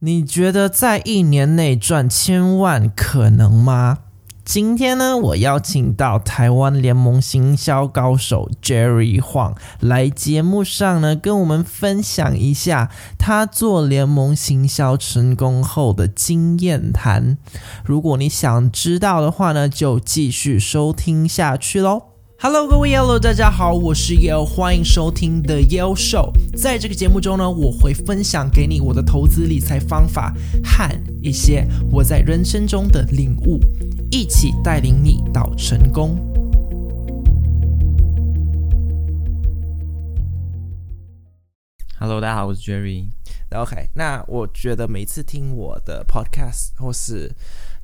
你觉得在一年内赚千万可能吗？今天呢，我邀请到台湾联盟行销高手 Jerry Huang 来节目上呢，跟我们分享一下他做联盟行销成功后的经验谈。如果你想知道的话呢，就继续收听下去喽。Hello，各位 Yellow，大家好，我是 Yellow，欢迎收听 The Yellow Show。在这个节目中呢，我会分享给你我的投资理财方法和一些我在人生中的领悟，一起带领你到成功。Hello，大家好，我是 Jerry。OK，那我觉得每次听我的 Podcast 或是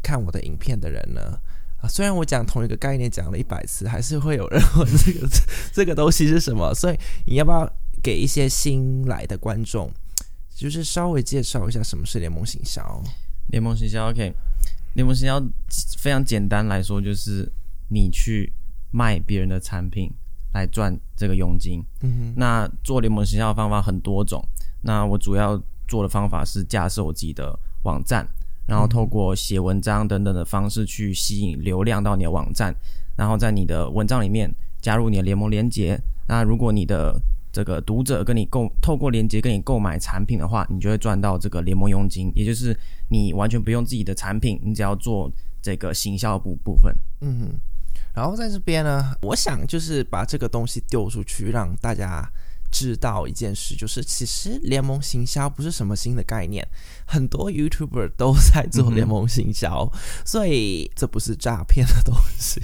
看我的影片的人呢，虽然我讲同一个概念讲了一百次，还是会有人问这个 这个东西是什么。所以你要不要给一些新来的观众，就是稍微介绍一下什么是联盟行销？联盟行销，OK，联盟行销非常简单来说，就是你去卖别人的产品来赚这个佣金。嗯哼。那做联盟行销的方法很多种，那我主要做的方法是架设我自己的网站。然后透过写文章等等的方式去吸引流量到你的网站，然后在你的文章里面加入你的联盟连接。那如果你的这个读者跟你购透过连接跟你购买产品的话，你就会赚到这个联盟佣金，也就是你完全不用自己的产品，你只要做这个行销部部分。嗯哼，然后在这边呢，我想就是把这个东西丢出去，让大家。知道一件事，就是其实联盟行销不是什么新的概念，很多 YouTuber 都在做联盟行销，嗯、所以这不是诈骗的东西。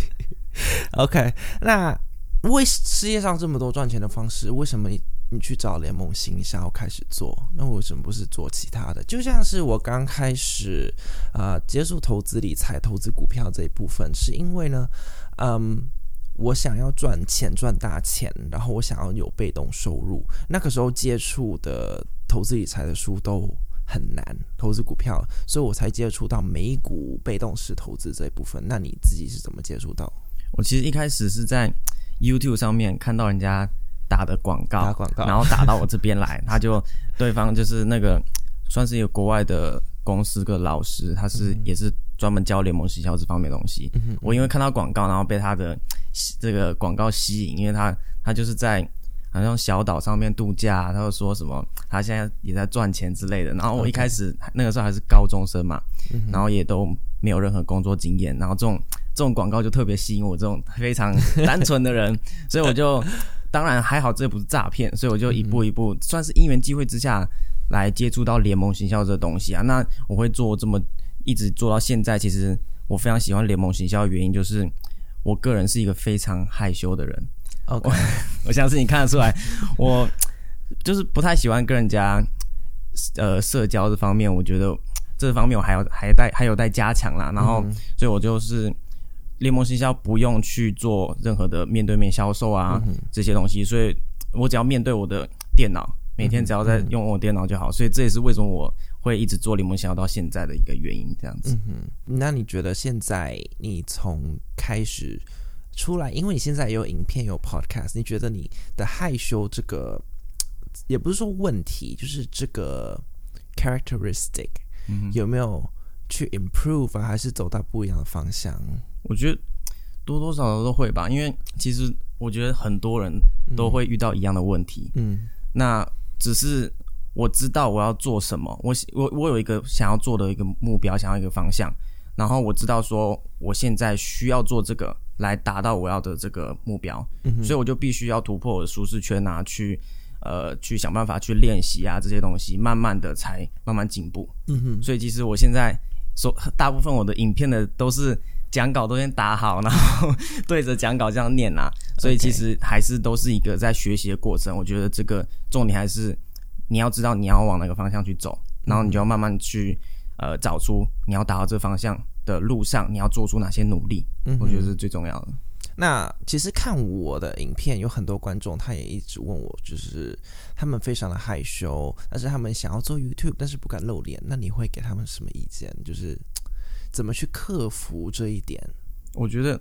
OK，那为世界上这么多赚钱的方式，为什么你你去找联盟行销开始做？那为什么不是做其他的？就像是我刚开始啊、呃、接触投资理财、投资股票这一部分，是因为呢，嗯。我想要赚钱赚大钱，然后我想要有被动收入。那个时候接触的投资理财的书都很难，投资股票，所以我才接触到美股被动式投资这一部分。那你自己是怎么接触到？我其实一开始是在 YouTube 上面看到人家打的广告，打广告，然后打到我这边来，他就对方就是那个算是一个国外的公司个老师，他是也是专门教联盟行销这方面的东西。嗯，我因为看到广告，然后被他的。这个广告吸引，因为他他就是在好像小岛上面度假，他就说什么他现在也在赚钱之类的。然后我一开始那个时候还是高中生嘛，然后也都没有任何工作经验，然后这种这种广告就特别吸引我这种非常单纯的人，所以我就当然还好这不是诈骗，所以我就一步一步算是因缘机会之下来接触到联盟行销这东西啊。那我会做这么一直做到现在，其实我非常喜欢联盟行销的原因就是。我个人是一个非常害羞的人，OK，我，我相信你看得出来，我就是不太喜欢跟人家呃社交这方面，我觉得这方面我还要还待还有待加强啦。然后，所以我就是联盟行销不用去做任何的面对面销售啊这些东西，所以我只要面对我的电脑，每天只要在用我电脑就好。所以这也是为什么我。会一直做联盟行销到现在的一个原因，这样子。嗯哼，那你觉得现在你从开始出来，因为你现在有影片有 podcast，你觉得你的害羞这个也不是说问题，就是这个 characteristic，嗯，有没有去 improve 啊，还是走到不一样的方向？我觉得多多少少都会吧，因为其实我觉得很多人都会遇到一样的问题。嗯，那只是。我知道我要做什么，我我我有一个想要做的一个目标，想要一个方向，然后我知道说我现在需要做这个来达到我要的这个目标，嗯哼，所以我就必须要突破我的舒适圈啊，去呃去想办法去练习啊这些东西，慢慢的才慢慢进步，嗯哼，所以其实我现在所大部分我的影片的都是讲稿都先打好，然后对着讲稿这样念啊，所以其实还是都是一个在学习的过程，我觉得这个重点还是。你要知道你要往哪个方向去走，然后你就要慢慢去呃找出你要达到这个方向的路上你要做出哪些努力。嗯，我觉得是最重要的。那其实看我的影片有很多观众，他也一直问我，就是他们非常的害羞，但是他们想要做 YouTube，但是不敢露脸。那你会给他们什么意见？就是怎么去克服这一点？我觉得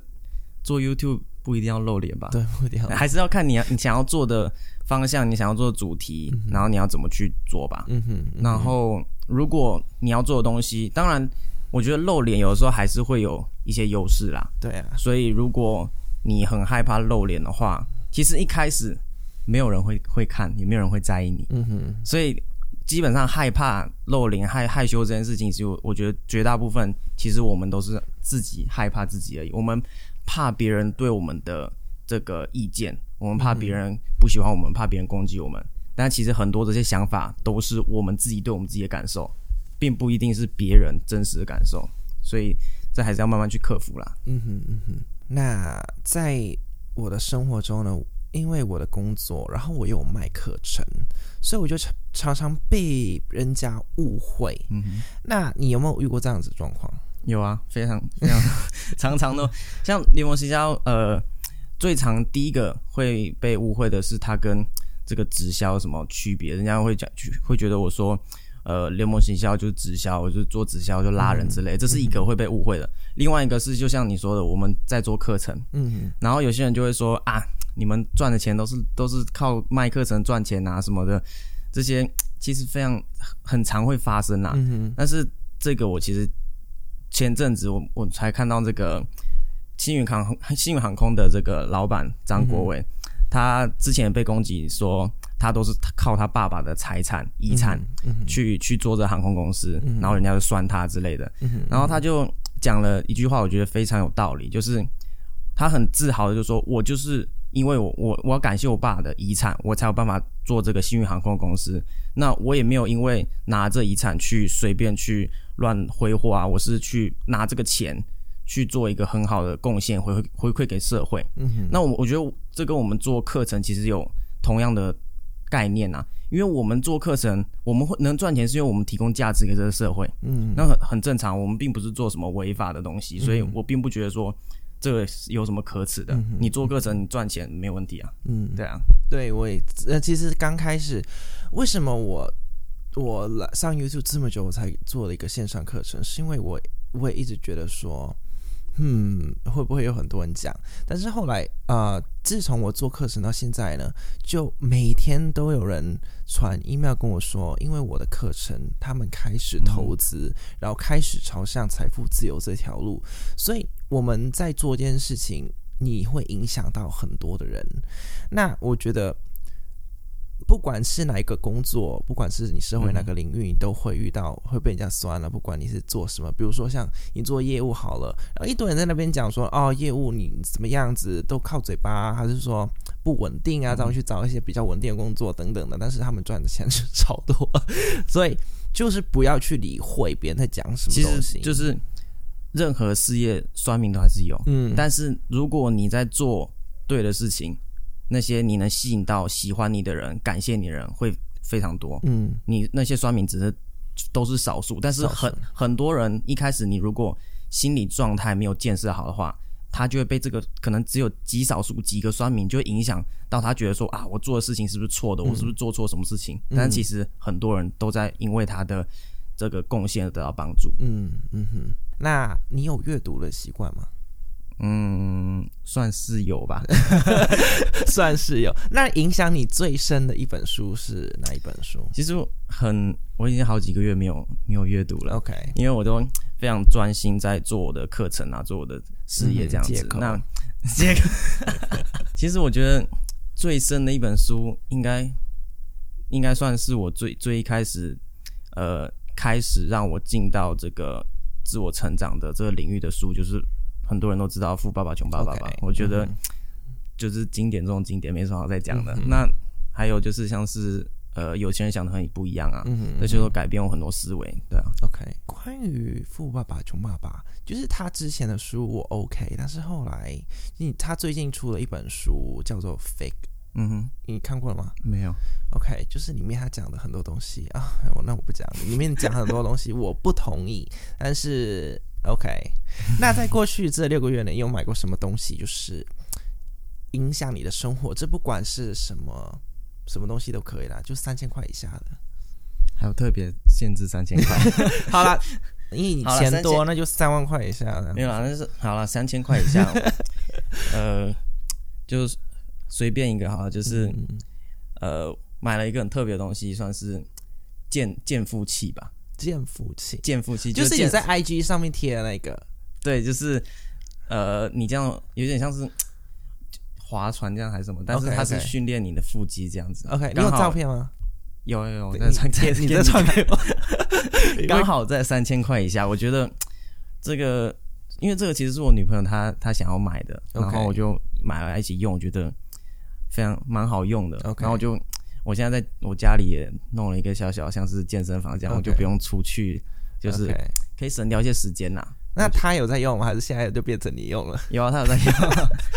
做 YouTube 不一定要露脸吧？对，不一定要，还是要看你要你想要做的方向，你想要做的主题，嗯、然后你要怎么去做吧。嗯哼，嗯哼，然后如果你要做的东西，当然，我觉得露脸有的时候还是会有一些优势啦。对啊，所以如果你很害怕露脸的话，其实一开始没有人会会看，也没有人会在意你。嗯哼，所以基本上害怕露脸、害害羞这件事情，其实我我觉得绝大部分其实我们都是自己害怕自己而已。我们怕别人对我们的这个意见，我们怕别人不喜欢我们，怕别人攻击我们。但其实很多这些想法都是我们自己对我们自己的感受，并不一定是别人真实的感受。所以这还是要慢慢去克服啦。嗯哼嗯哼。那在我的生活中呢，因为我的工作，然后我又有卖课程，所以我就常常常被人家误会。嗯哼。那你有没有遇过这样子的状况？有啊，非常非常 常常都像联盟行销，呃，最常第一个会被误会的是他跟这个直销有什么区别？人家会讲，会觉得我说，呃，联盟行销就是直销，我就做直销就拉人之类，这是一个会被误会的。嗯、另外一个是，就像你说的，我们在做课程，嗯哼，然后有些人就会说啊，你们赚的钱都是都是靠卖课程赚钱啊什么的，这些 其实非常很常会发生啊。嗯，但是这个我其实。前阵子我我才看到这个星宇航空星宇航空的这个老板张国伟，嗯、他之前被攻击说他都是靠他爸爸的财产遗产去、嗯、去做这航空公司，嗯、然后人家就酸他之类的，嗯、然后他就讲了一句话，我觉得非常有道理，就是他很自豪的就说：“我就是因为我我我要感谢我爸的遗产，我才有办法做这个幸运航空公司。那我也没有因为拿这遗产去随便去。”乱挥霍啊！我是去拿这个钱去做一个很好的贡献，回回馈给社会。嗯哼，那我我觉得这跟我们做课程其实有同样的概念啊，因为我们做课程，我们会能赚钱，是因为我们提供价值给这个社会。嗯，那很很正常，我们并不是做什么违法的东西，所以我并不觉得说这个有什么可耻的。嗯，你做课程，你赚钱没有问题啊。嗯，对啊，对我也呃，其实刚开始为什么我。我来上 YouTube 这么久，我才做了一个线上课程，是因为我我也一直觉得说，嗯，会不会有很多人讲？但是后来啊、呃，自从我做课程到现在呢，就每天都有人传 email 跟我说，因为我的课程，他们开始投资，然后开始朝向财富自由这条路。所以我们在做一件事情，你会影响到很多的人。那我觉得。不管是哪一个工作，不管是你社会哪个领域，你都会遇到会被人家酸了。不管你是做什么，比如说像你做业务好了，然后一堆人在那边讲说，哦，业务你怎么样子都靠嘴巴，还是说不稳定啊？咱们去找一些比较稳定的工作等等的。但是他们赚的钱是超多，所以就是不要去理会别人在讲什么东西。就是任何事业酸民都还是有，嗯，但是如果你在做对的事情。那些你能吸引到喜欢你的人、感谢你的人会非常多。嗯，你那些酸民只是都是少数，但是很很多人一开始你如果心理状态没有建设好的话，他就会被这个可能只有极少数几个酸民就会影响到他觉得说啊，我做的事情是不是错的？我是不是做错什么事情？嗯，但其实很多人都在因为他的这个贡献而得到帮助。嗯嗯哼，那你有阅读的习惯吗？嗯，算是有吧，算是有。那影响你最深的一本书是哪一本书？其实很，我已经好几个月没有没有阅读了。OK，因为我都非常专心在做我的课程啊，做我的事业这样子。嗯、那这个，其实我觉得最深的一本书应，应该应该算是我最最一开始，呃，开始让我进到这个自我成长的这个领域的书，就是。很多人都知道《富爸爸穷爸爸》吧？Okay, 我觉得就是经典中的经典，没什么好再讲的。嗯、那还有就是像是呃，有钱人想的和你不一样啊，嗯、那就改变我很多思维。对啊，OK。关于《富爸爸穷爸爸》，就是他之前的书我 OK，但是后来你他最近出了一本书叫做《Fake》，嗯哼，你看过了吗？没有。OK，就是里面他讲的很多东西啊，我那我不讲。里面讲很多东西 我不同意，但是。OK，那在过去这六个月呢，你有买过什么东西，就是影响你的生活？这不管是什么什么东西都可以啦，就三千块以下的。还有特别限制三千块。好了，因为你钱多，那就三万块以下的。没有啦，那是好了，三千块以下。呃，就随便一个哈，就是、嗯、呃，买了一个很特别的东西，算是健健腹器吧。健腹器，健腹器就是你在 IG 上面贴的那个，对，就是呃，你这样有点像是 划船这样还是什么，但是它是训练你的腹肌这样子。OK，你有照片吗？有有有，在传贴，你在传给我，刚好在三千块以下。我觉得 这个，因为这个其实是我女朋友她她想要买的，然后我就买来一起用，我觉得非常蛮好用的。然后我就。我现在在我家里也弄了一个小小像是健身房这样，我就不用出去，就是可以省掉一些时间呐。那他有在用吗？还是现在就变成你用了？有啊，他有在用。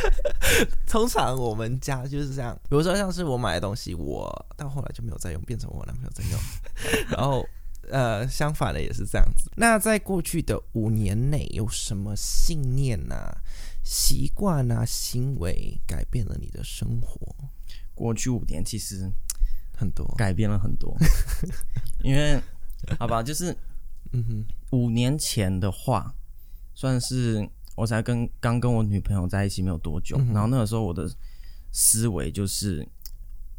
通常我们家就是这样，比如说像是我买的东西，我到后来就没有再用，变成我男朋友在用。然后呃，相反的也是这样子。那在过去的五年内，有什么信念啊、习惯啊、行为改变了你的生活？过去五年其实。很多改变了很多，因为好吧，就是嗯哼，五年前的话，算是我才跟刚跟我女朋友在一起没有多久，嗯、然后那个时候我的思维就是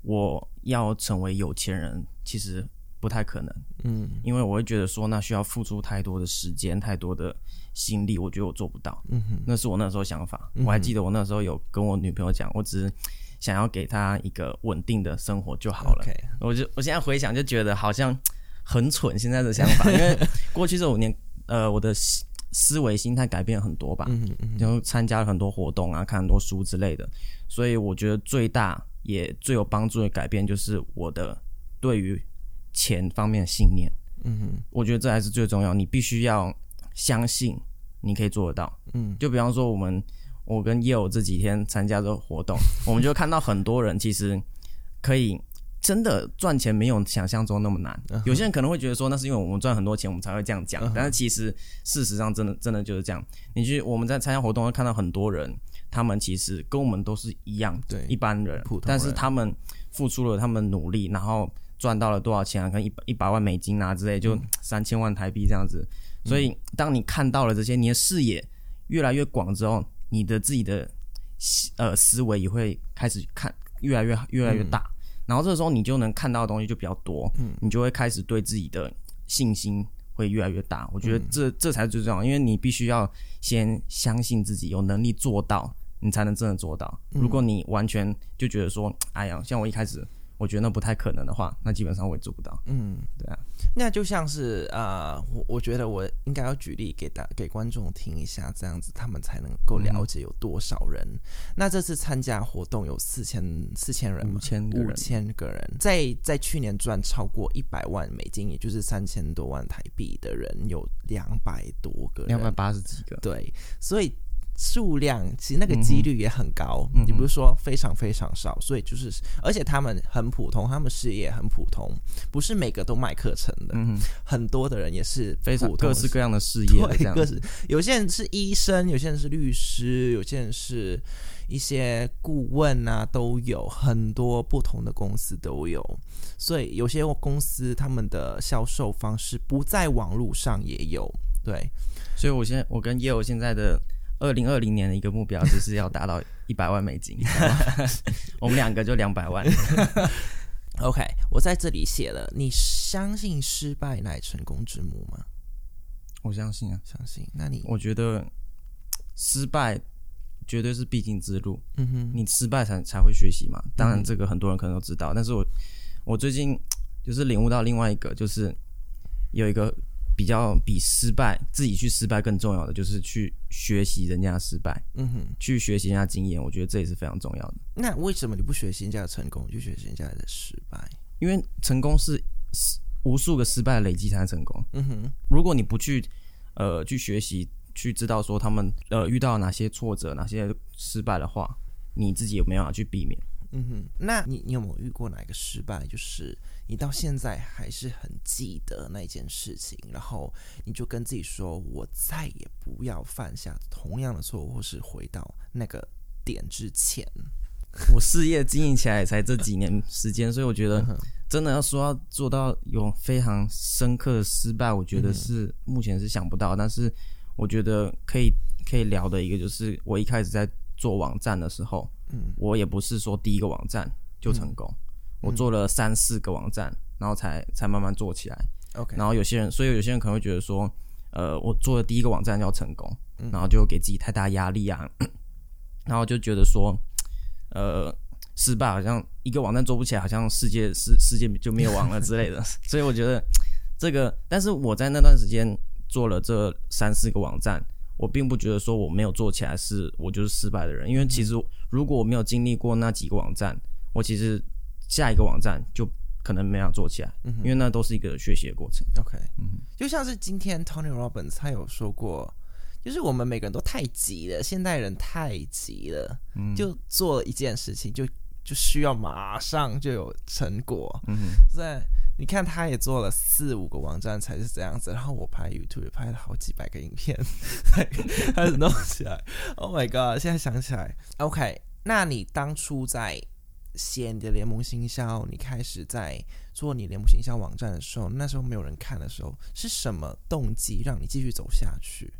我要成为有钱人，其实不太可能，嗯，因为我会觉得说那需要付出太多的时间、太多的心力，我觉得我做不到，嗯哼，那是我那时候想法，我还记得我那时候有跟我女朋友讲，我只是。想要给她一个稳定的生活就好了。我就我现在回想就觉得好像很蠢，现在的想法，因为过去这五年，呃，我的思思维心态改变很多吧，嗯嗯，然后参加了很多活动啊，看很多书之类的，所以我觉得最大也最有帮助的改变就是我的对于钱方面的信念。嗯哼，我觉得这还是最重要，你必须要相信你可以做得到。嗯，就比方说我们。我跟 Yale 这几天参加这个活动，我们就看到很多人其实可以真的赚钱，没有想象中那么难。有些人可能会觉得说，那是因为我们赚很多钱，我们才会这样讲。但是其实事实上，真的真的就是这样。你去我们在参加活动会看到很多人，他们其实跟我们都是一样，对一般人，普通人，但是他们付出了他们努力，然后赚到了多少钱啊？可能一百一百万美金啊之类，就三千万台币这样子。所以当你看到了这些，你的视野越来越广之后。你的自己的呃思维也会开始看越来越越来越大，嗯、然后这时候你就能看到的东西就比较多，嗯，你就会开始对自己的信心会越来越大。我觉得这这才是最重要，因为你必须要先相信自己有能力做到，你才能真的做到。如果你完全就觉得说，哎呀，像我一开始。我觉得那不太可能的话，那基本上我也做不到。嗯，对啊，那就像是啊、呃，我我觉得我应该要举例给大给观众听一下，这样子他们才能够了解有多少人。嗯、那这次参加活动有四千四千人，五千五千个人，在在去年赚超过一百万美金，也就是三千多万台币的人有两百多个人，两百八十几个。对，所以。数量其实那个几率也很高，你不是说非常非常少，所以就是，而且他们很普通，他们事业很普通，不是每个都卖课程的，嗯、很多的人也是非常各式各样的事业，对，各式，有些人是医生，有些人是律师，有些人是一些顾问啊，都有很多不同的公司都有，所以有些公司他们的销售方式不在网络上也有，对，所以我现在我跟 Yale 现在的。二零二零年的一个目标就是要达到 一百万美金，我们两个就两百万。OK，我在这里写了，你相信失败乃成功之母吗？我相信啊，相信。那你我觉得失败绝对是必经之路。嗯哼，你失败才才会学习嘛。当然，这个很多人可能都知道，但是我我最近就是领悟到另外一个，就是有一个。比较比失败自己去失败更重要的，就是去学习人家的失败，嗯哼，去学习人家经验，我觉得这也是非常重要的。那为什么你不学习人家的成功，就学习人家的失败？因为成功是无数个失败累积才成功。嗯哼，如果你不去呃去学习，去知道说他们呃遇到哪些挫折、哪些失败的话，你自己有没有办法去避免？嗯哼，那你你有没有遇过哪一个失败？就是你到现在还是很记得那件事情，然后你就跟自己说：“我再也不要犯下同样的错误，或是回到那个点之前。”我事业经营起来才这几年时间，所以我觉得真的要说要做到有非常深刻的失败，我觉得是目前是想不到。但是我觉得可以可以聊的一个就是我一开始在做网站的时候。嗯，我也不是说第一个网站就成功，嗯、我做了三四个网站，然后才才慢慢做起来。OK，然后有些人，所以有些人可能会觉得说，呃，我做的第一个网站要成功，然后就给自己太大压力啊，然后就觉得说，呃，失败好像一个网站做不起来，好像世界世世界就灭亡了之类的。所以我觉得这个，但是我在那段时间做了这三四个网站，我并不觉得说我没有做起来是我就是失败的人，因为其实如果我没有经历过那几个网站，我其实下一个网站就。可能没法做起来，嗯因为那都是一个学习的过程。OK，嗯，就像是今天 Tony Robbins 他有说过，就是我们每个人都太急了，现代人太急了，嗯，就做了一件事情就就需要马上就有成果。嗯，所以你看他也做了四五个网站才是这样子，然后我拍 YouTube 也拍了好几百个影片 才开始弄起来。Oh my god！现在想起来，OK，那你当初在写你的联盟行销，你开始在做你联盟行销网站的时候，那时候没有人看的时候，是什么动机让你继续走下去？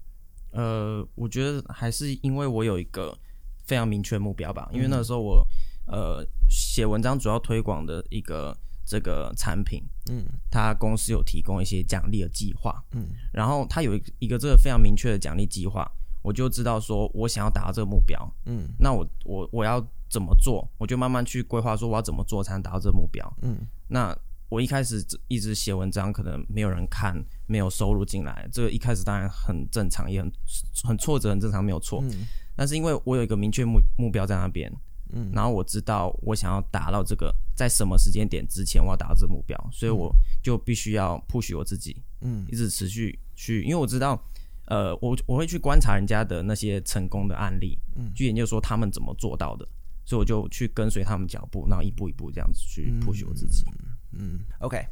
呃，我觉得还是因为我有一个非常明确目标吧。因为那时候我呃写文章主要推广的一个这个产品，嗯，他公司有提供一些奖励的计划，嗯，然后他有一一个这个非常明确的奖励计划，我就知道说我想要达到这个目标，嗯，那我我我要。怎么做？我就慢慢去规划，说我要怎么做才能达到这个目标。嗯，那我一开始一直写文章，可能没有人看，没有收入进来，这个一开始当然很正常，也很很挫折，很正常，没有错。嗯，但是因为我有一个明确目目标在那边，嗯，然后我知道我想要达到这个，在什么时间点之前我要达到这个目标，所以我就必须要 push 我自己，嗯，一直持续去，因为我知道，呃，我我会去观察人家的那些成功的案例，嗯，去研究说他们怎么做到的。所以我就去跟随他们脚步，然后一步一步这样子去 push 我自己。嗯，嗯，OK，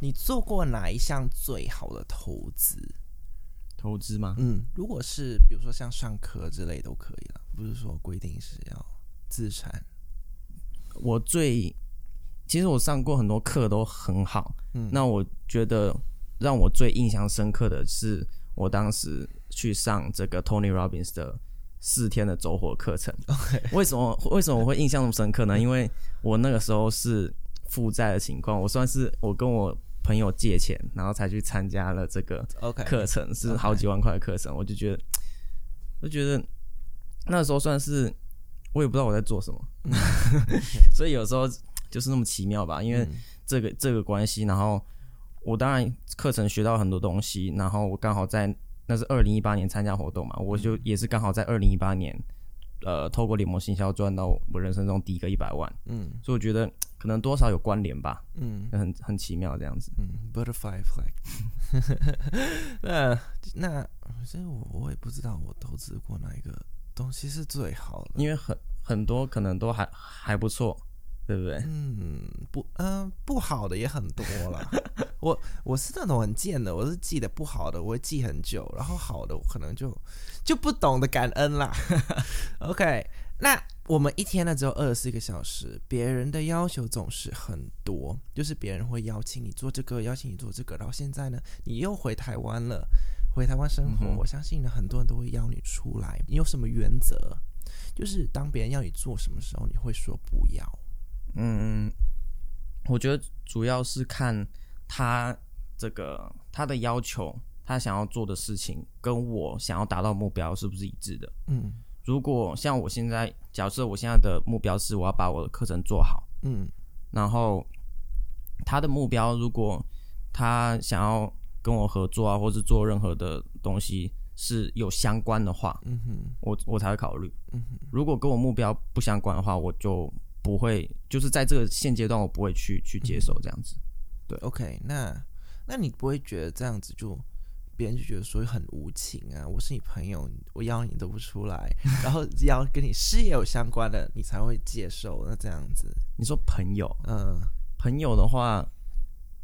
你做过哪一项最好的投资？投资吗？嗯，如果是比如说像上课之类都可以了，不是说规定是要资产。我最其实我上过很多课都很好。嗯，那我觉得让我最印象深刻的是我当时去上这个 Tony Robbins 的。四天的走火课程.为什么为什么我会印象那么深刻呢？因为我那个时候是负债的情况，我算是我跟我朋友借钱，然后才去参加了这个课程.是好几万块的课程.我就觉得，我觉得那时候算是我也不知道我在做什么，所以有时候就是那么奇妙吧，因为这个这个关系，然后我当然课程学到很多东西，然后我刚好在。那是二零一八年参加活动嘛，我就也是刚好在二零一八年，呃，透过联盟行销赚到我人生中第一个一百万，嗯，所以我觉得可能多少有关联吧，嗯，很很奇妙这样子，嗯，Butterfly Effect，那那所以我我也不知道我投资过哪一个东西是最好的，因为很很多可能都还还不错。对不对？嗯，不，嗯、呃，不好的也很多了。我我是那种很贱的，我是记得不好的，我会记很久，然后好的我可能就就不懂得感恩啦。OK，那我们一天呢只有二十四个小时，别人的要求总是很多，就是别人会邀请你做这个，邀请你做这个，然后现在呢，你又回台湾了，回台湾生活，嗯、我相信呢，很多人都会邀你出来。你有什么原则？就是当别人要你做什么时候，你会说不要？嗯，我觉得主要是看他这个他的要求，他想要做的事情跟我想要达到目标是不是一致的。嗯，如果像我现在，假设我现在的目标是我要把我的课程做好，嗯，然后他的目标如果他想要跟我合作啊，或是做任何的东西是有相关的话，嗯哼，我我才会考虑。嗯哼，如果跟我目标不相关的话，我就。不会，就是在这个现阶段，我不会去去接受这样子。对，OK，那那你不会觉得这样子就别人就觉得说很无情啊？我是你朋友，我邀你都不出来，然后要跟你事业有相关的，你才会接受。那这样子，你说朋友，嗯，朋友的话，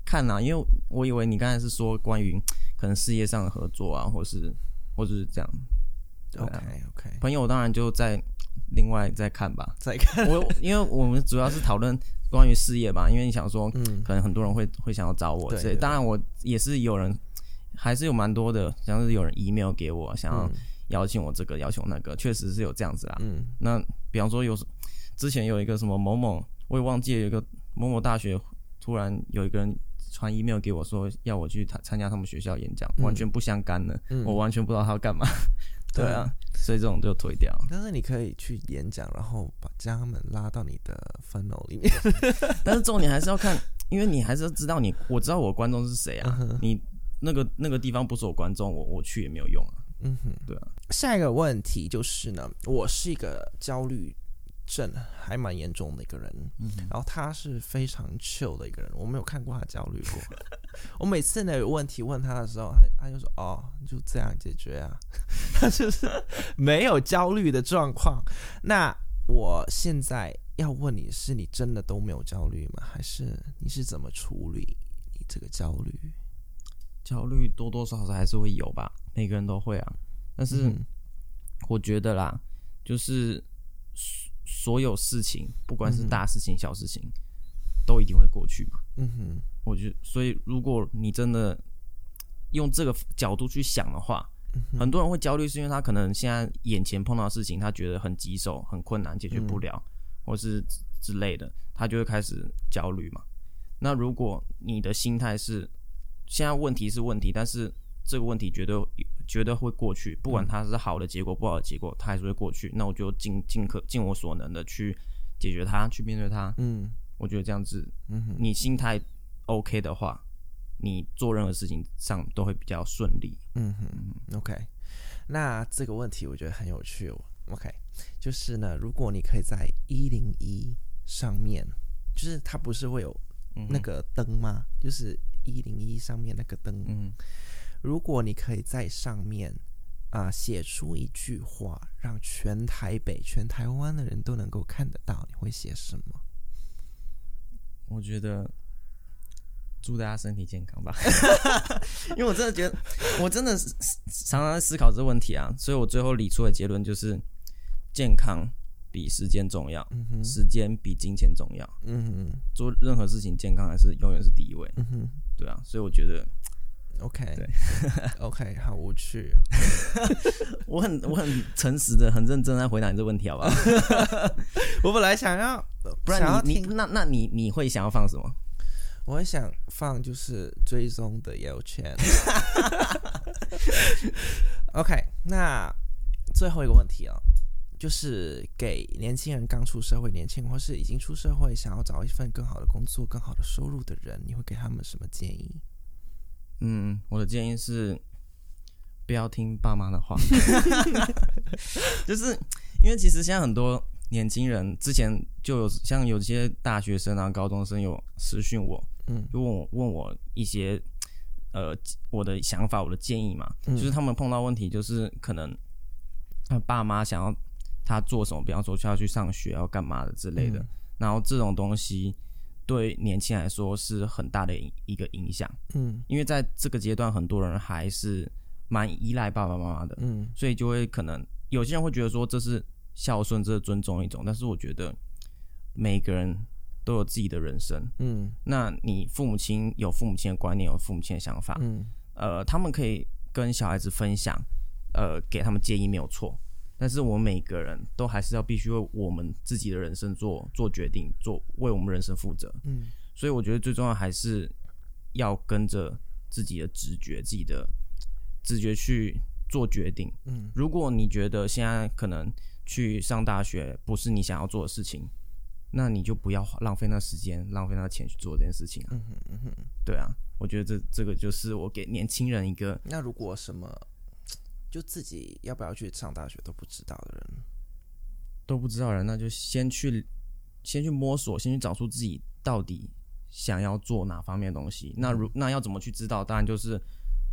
看啊，因为我以为你刚才是说关于可能事业上的合作啊，或是或者是这样。啊，OK OK，朋友当然就在。另外再看吧，再看。我因为我们主要是讨论关于事业吧，因为你想说，嗯，可能很多人会会想要找我，对。当然我也是有人，还是有蛮多的，像是有人 email 给我，想要邀请我这个，邀请我那个，确实是有这样子啦。嗯。那比方说有，之前有一个什么某某，我也忘记了，有一个某某大学突然有一个人传 email 给我说要我去参参加他们学校演讲，嗯、完全不相干的，嗯、我完全不知道他要干嘛。对啊，对所以这种就推掉。但是你可以去演讲，然后把将他们拉到你的 funnel 里面。但是重点还是要看，因为你还是要知道你，我知道我观众是谁啊。嗯、你那个那个地方不是我观众，我我去也没有用啊。嗯哼，对啊。下一个问题就是呢，我是一个焦虑症还蛮严重的一个人，嗯、然后他是非常 chill 的一个人，我没有看过他焦虑过。我每次呢有问题问他的时候，他他就说：“哦，就这样解决啊。”他就是没有焦虑的状况。那我现在要问你是，你真的都没有焦虑吗？还是你是怎么处理你这个焦虑？焦虑多多少少还是会有吧，每个人都会啊。但是我觉得啦，就是。所有事情，不管是大事情、小事情，都一定会过去嘛。嗯哼，我觉得，所以如果你真的用这个角度去想的话，很多人会焦虑，是因为他可能现在眼前碰到的事情，他觉得很棘手、很困难，解决不了，或是之类的，他就会开始焦虑嘛。那如果你的心态是，现在问题是问题，但是这个问题绝对绝对会过去，不管它是好的结果、不好的结果，它还是会过去。那我就尽尽可尽我所能的去解决它，去面对它。嗯，我觉得这样子，嗯哼，你心态 OK 的话，你做任何事情上都会比较顺利。嗯哼，OK。那这个问题我觉得很有趣哦。OK，就是呢，如果你可以在一零一上面，就是它不是会有那个灯吗？嗯、就是一零一上面那个灯。嗯。如果你可以在上面啊写出一句话，让全台北、全台湾的人都能够看得到，你会写什么？我觉得祝大家身体健康吧，因为我真的觉得，我真的是常常在思考这个问题啊，所以我最后理出的结论就是：健康比时间重要，嗯、时间比金钱重要。嗯哼，做任何事情，健康还是永远是第一位。嗯哼，对啊，所以我觉得。OK，对，OK，好无趣。我 很我很诚实的、很认真在回答你这问题，好不好？我本来想要，不然你，你那那你你会想要放什么？我会想放就是追踪的标签。OK，那最后一个问题哦，就是给年轻人刚出社会、年轻人或是已经出社会想要找一份更好的工作、更好的收入的人，你会给他们什么建议？嗯，我的建议是不要听爸妈的话，就是因为其实现在很多年轻人之前就有像有些大学生啊、高中生有私讯我，嗯，就问我问我一些呃我的想法、我的建议嘛，嗯、就是他们碰到问题，就是可能他爸妈想要他做什么，比方说要去上学要干嘛的之类的，嗯、然后这种东西。对年轻人来说是很大的一个影响，嗯，因为在这个阶段，很多人还是蛮依赖爸爸妈妈的，嗯，所以就会可能有些人会觉得说这是孝顺，这是尊重一种，但是我觉得每个人都有自己的人生，嗯，那你父母亲有父母亲的观念，有父母亲的想法，嗯，呃，他们可以跟小孩子分享，呃，给他们建议没有错。但是我们每个人都还是要必须为我们自己的人生做做决定，做为我们人生负责。嗯，所以我觉得最重要还是要跟着自己的直觉，自己的直觉去做决定。嗯，如果你觉得现在可能去上大学不是你想要做的事情，那你就不要浪费那时间，浪费那钱去做这件事情啊。嗯哼，嗯哼，对啊，我觉得这这个就是我给年轻人一个。那如果什么？就自己要不要去上大学都不知道的人，都不知道人，那就先去，先去摸索，先去找出自己到底想要做哪方面的东西。那如那要怎么去知道？当然就是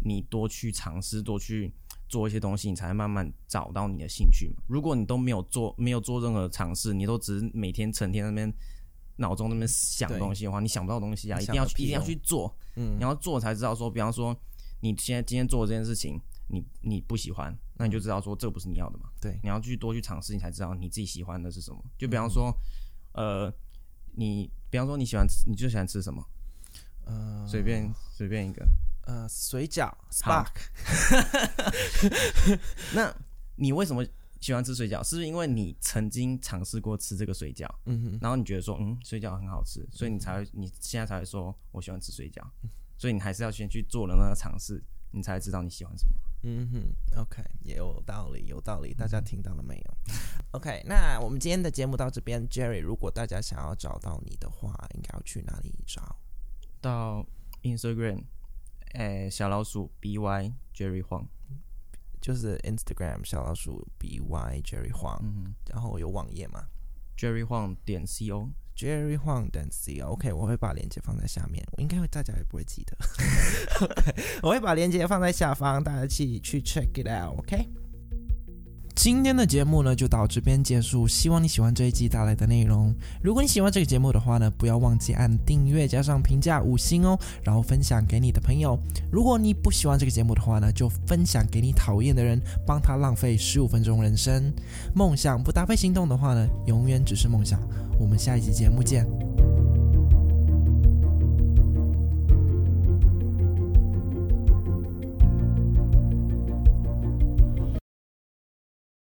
你多去尝试，多去做一些东西，你才慢慢找到你的兴趣嘛。如果你都没有做，没有做任何尝试，你都只是每天成天那边脑中那边想东西的话，你想不到东西啊！一定要一定要去做，嗯，你要做才知道说，比方说你现在今天做这件事情。你你不喜欢，那你就知道说这不是你要的嘛。对，你要去多去尝试，你才知道你自己喜欢的是什么。就比方说，嗯、呃，你比方说你喜欢吃，你就喜欢吃什么？呃，随便随便一个。呃，水饺，Spark。那你为什么喜欢吃水饺，是不是因为你曾经尝试过吃这个水饺？嗯哼，然后你觉得说，嗯，水饺很好吃，所以你才会，你现在才会说我喜欢吃水饺。所以你还是要先去做了那个尝试，你才知道你喜欢什么。嗯哼，OK，也有道理，有道理，大家听到了没有？OK，那我们今天的节目到这边，Jerry，如果大家想要找到你的话，应该要去哪里找？到 Instagram，诶，小老鼠 BY Jerry Huang，就是 Instagram 小老鼠 BY Jerry Huang，嗯，然后有网页嘛？Jerry Huang 点 CO。Jerry Huang 等 C，OK，我会把链接放在下面，我应该会大家也不会记得 我会把链接放在下方，大家去去 check it out，OK。今天的节目呢就到这边结束，希望你喜欢这一集带来的内容。如果你喜欢这个节目的话呢，不要忘记按订阅加上评价五星哦，然后分享给你的朋友。如果你不喜欢这个节目的话呢，就分享给你讨厌的人，帮他浪费十五分钟人生。梦想不搭配行动的话呢，永远只是梦想。我们下一集节目见。